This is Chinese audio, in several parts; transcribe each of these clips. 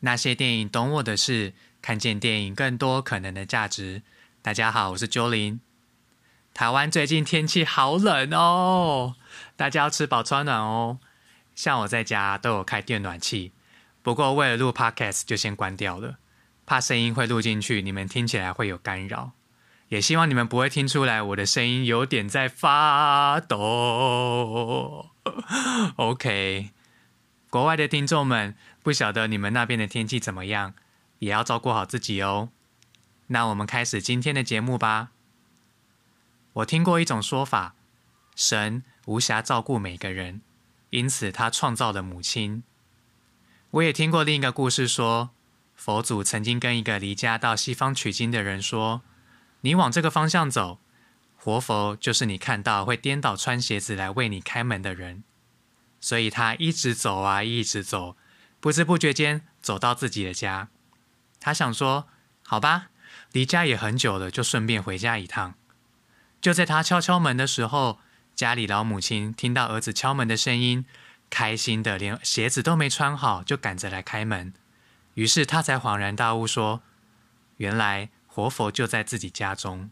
那些电影懂我的事，看见电影更多可能的价值。大家好，我是鸠林。台湾最近天气好冷哦，大家要吃饱穿暖哦。像我在家都有开电暖气，不过为了录 podcast 就先关掉了，怕声音会录进去，你们听起来会有干扰。也希望你们不会听出来我的声音有点在发抖。OK，国外的听众们。不晓得你们那边的天气怎么样，也要照顾好自己哦。那我们开始今天的节目吧。我听过一种说法，神无暇照顾每个人，因此他创造了母亲。我也听过另一个故事，说佛祖曾经跟一个离家到西方取经的人说：“你往这个方向走，活佛就是你看到会颠倒穿鞋子来为你开门的人。”所以他一直走啊，一直走。不知不觉间走到自己的家，他想说：“好吧，离家也很久了，就顺便回家一趟。”就在他敲敲门的时候，家里老母亲听到儿子敲门的声音，开心的连鞋子都没穿好，就赶着来开门。于是他才恍然大悟说：“原来活佛就在自己家中。”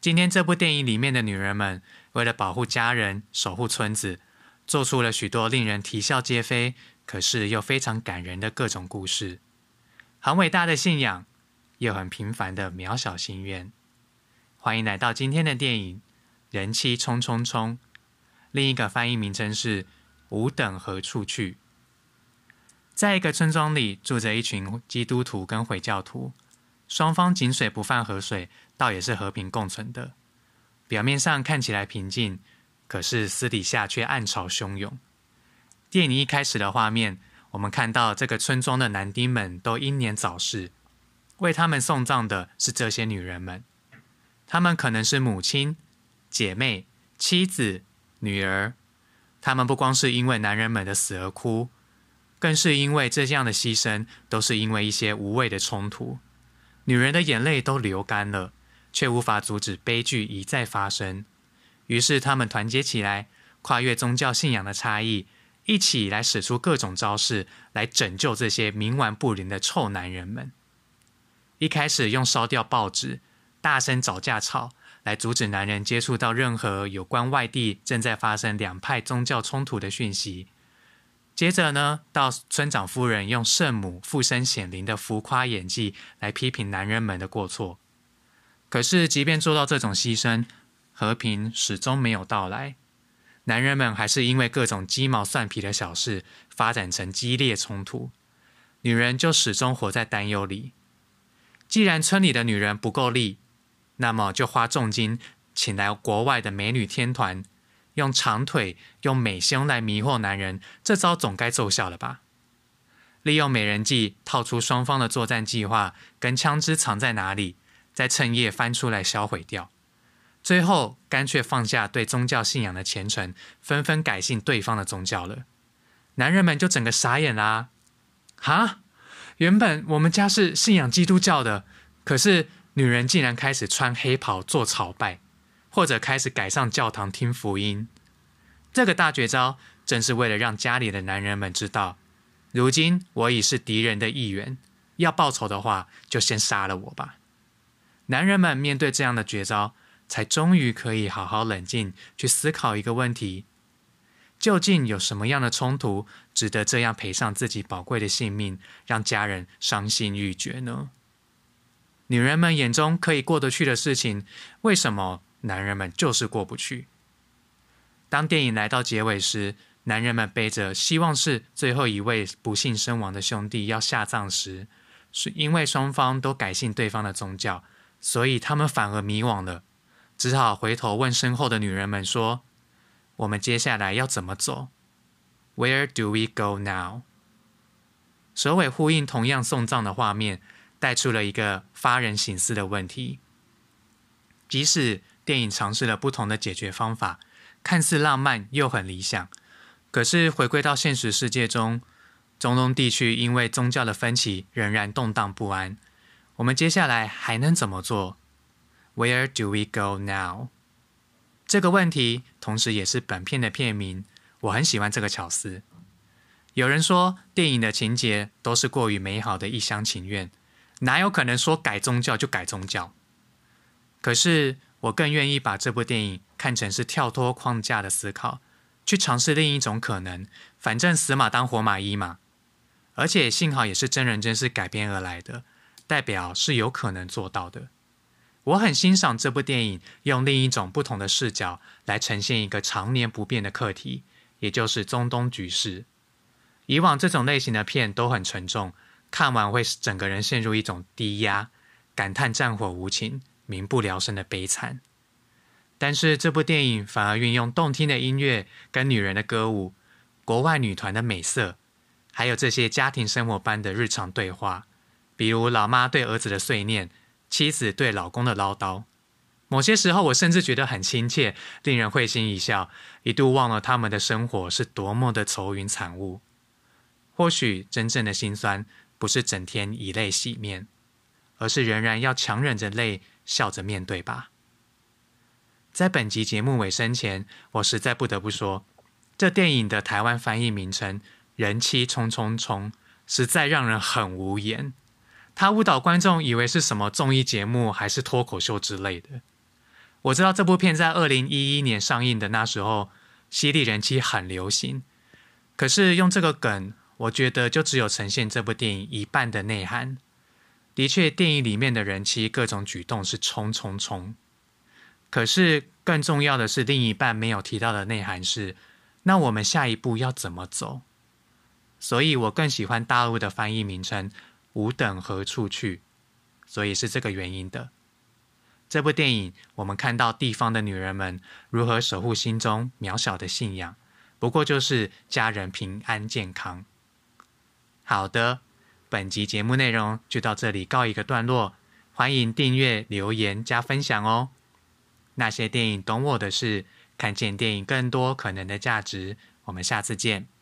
今天这部电影里面的女人们，为了保护家人、守护村子，做出了许多令人啼笑皆非。可是又非常感人的各种故事，很伟大的信仰，又很平凡的渺小心愿。欢迎来到今天的电影《人气冲冲冲》，另一个翻译名称是《吾等何处去》。在一个村庄里，住着一群基督徒跟回教徒，双方井水不犯河水，倒也是和平共存的。表面上看起来平静，可是私底下却暗潮汹涌。电影一开始的画面，我们看到这个村庄的男丁们都英年早逝，为他们送葬的是这些女人们。她们可能是母亲、姐妹、妻子、女儿。她们不光是因为男人们的死而哭，更是因为这样的牺牲都是因为一些无谓的冲突。女人的眼泪都流干了，却无法阻止悲剧一再发生。于是，他们团结起来，跨越宗教信仰的差异。一起来使出各种招式来拯救这些冥顽不灵的臭男人们。一开始用烧掉报纸、大声找架吵来阻止男人接触到任何有关外地正在发生两派宗教冲突的讯息。接着呢，到村长夫人用圣母附身显灵的浮夸演技来批评男人们的过错。可是，即便做到这种牺牲，和平始终没有到来。男人们还是因为各种鸡毛蒜皮的小事发展成激烈冲突，女人就始终活在担忧里。既然村里的女人不够力，那么就花重金请来国外的美女天团，用长腿、用美胸来迷惑男人，这招总该奏效了吧？利用美人计套出双方的作战计划跟枪支藏在哪里，再趁夜翻出来销毁掉。最后，干脆放下对宗教信仰的虔诚，纷纷改信对方的宗教了。男人们就整个傻眼啦！哈，原本我们家是信仰基督教的，可是女人竟然开始穿黑袍做朝拜，或者开始改上教堂听福音。这个大绝招，正是为了让家里的男人们知道，如今我已是敌人的一员，要报仇的话，就先杀了我吧。男人们面对这样的绝招。才终于可以好好冷静去思考一个问题：究竟有什么样的冲突值得这样赔上自己宝贵的性命，让家人伤心欲绝呢？女人们眼中可以过得去的事情，为什么男人们就是过不去？当电影来到结尾时，男人们背着希望是最后一位不幸身亡的兄弟要下葬时，是因为双方都改信对方的宗教，所以他们反而迷惘了。只好回头问身后的女人们说：“我们接下来要怎么走？Where do we go now？” 首尾呼应，同样送葬的画面，带出了一个发人省思的问题。即使电影尝试了不同的解决方法，看似浪漫又很理想，可是回归到现实世界中，中东地区因为宗教的分歧仍然动荡不安。我们接下来还能怎么做？Where do we go now？这个问题同时也是本片的片名。我很喜欢这个巧思。有人说电影的情节都是过于美好的一厢情愿，哪有可能说改宗教就改宗教？可是我更愿意把这部电影看成是跳脱框架的思考，去尝试另一种可能。反正死马当活马医嘛。而且幸好也是真人真事改编而来的，代表是有可能做到的。我很欣赏这部电影用另一种不同的视角来呈现一个常年不变的课题，也就是中东局势。以往这种类型的片都很沉重，看完会整个人陷入一种低压，感叹战火无情、民不聊生的悲惨。但是这部电影反而运用动听的音乐跟女人的歌舞、国外女团的美色，还有这些家庭生活般的日常对话，比如老妈对儿子的碎念，妻子对老公的唠叨。某些时候，我甚至觉得很亲切，令人会心一笑，一度忘了他们的生活是多么的愁云惨雾。或许真正的心酸，不是整天以泪洗面，而是仍然要强忍着泪，笑着面对吧。在本集节目尾声前，我实在不得不说，这电影的台湾翻译名称“人妻冲冲冲”实在让人很无言。他误导观众，以为是什么综艺节目，还是脱口秀之类的。我知道这部片在二零一一年上映的那时候，犀利人妻很流行，可是用这个梗。我觉得就只有呈现这部电影一半的内涵。的确，电影里面的人妻各种举动是冲冲冲，可是更重要的是另一半没有提到的内涵是：那我们下一步要怎么走？所以我更喜欢大陆的翻译名称“吾等何处去”，所以是这个原因的。这部电影，我们看到地方的女人们如何守护心中渺小的信仰，不过就是家人平安健康。好的，本集节目内容就到这里告一个段落。欢迎订阅、留言、加分享哦。那些电影懂我的事，看见电影更多可能的价值。我们下次见。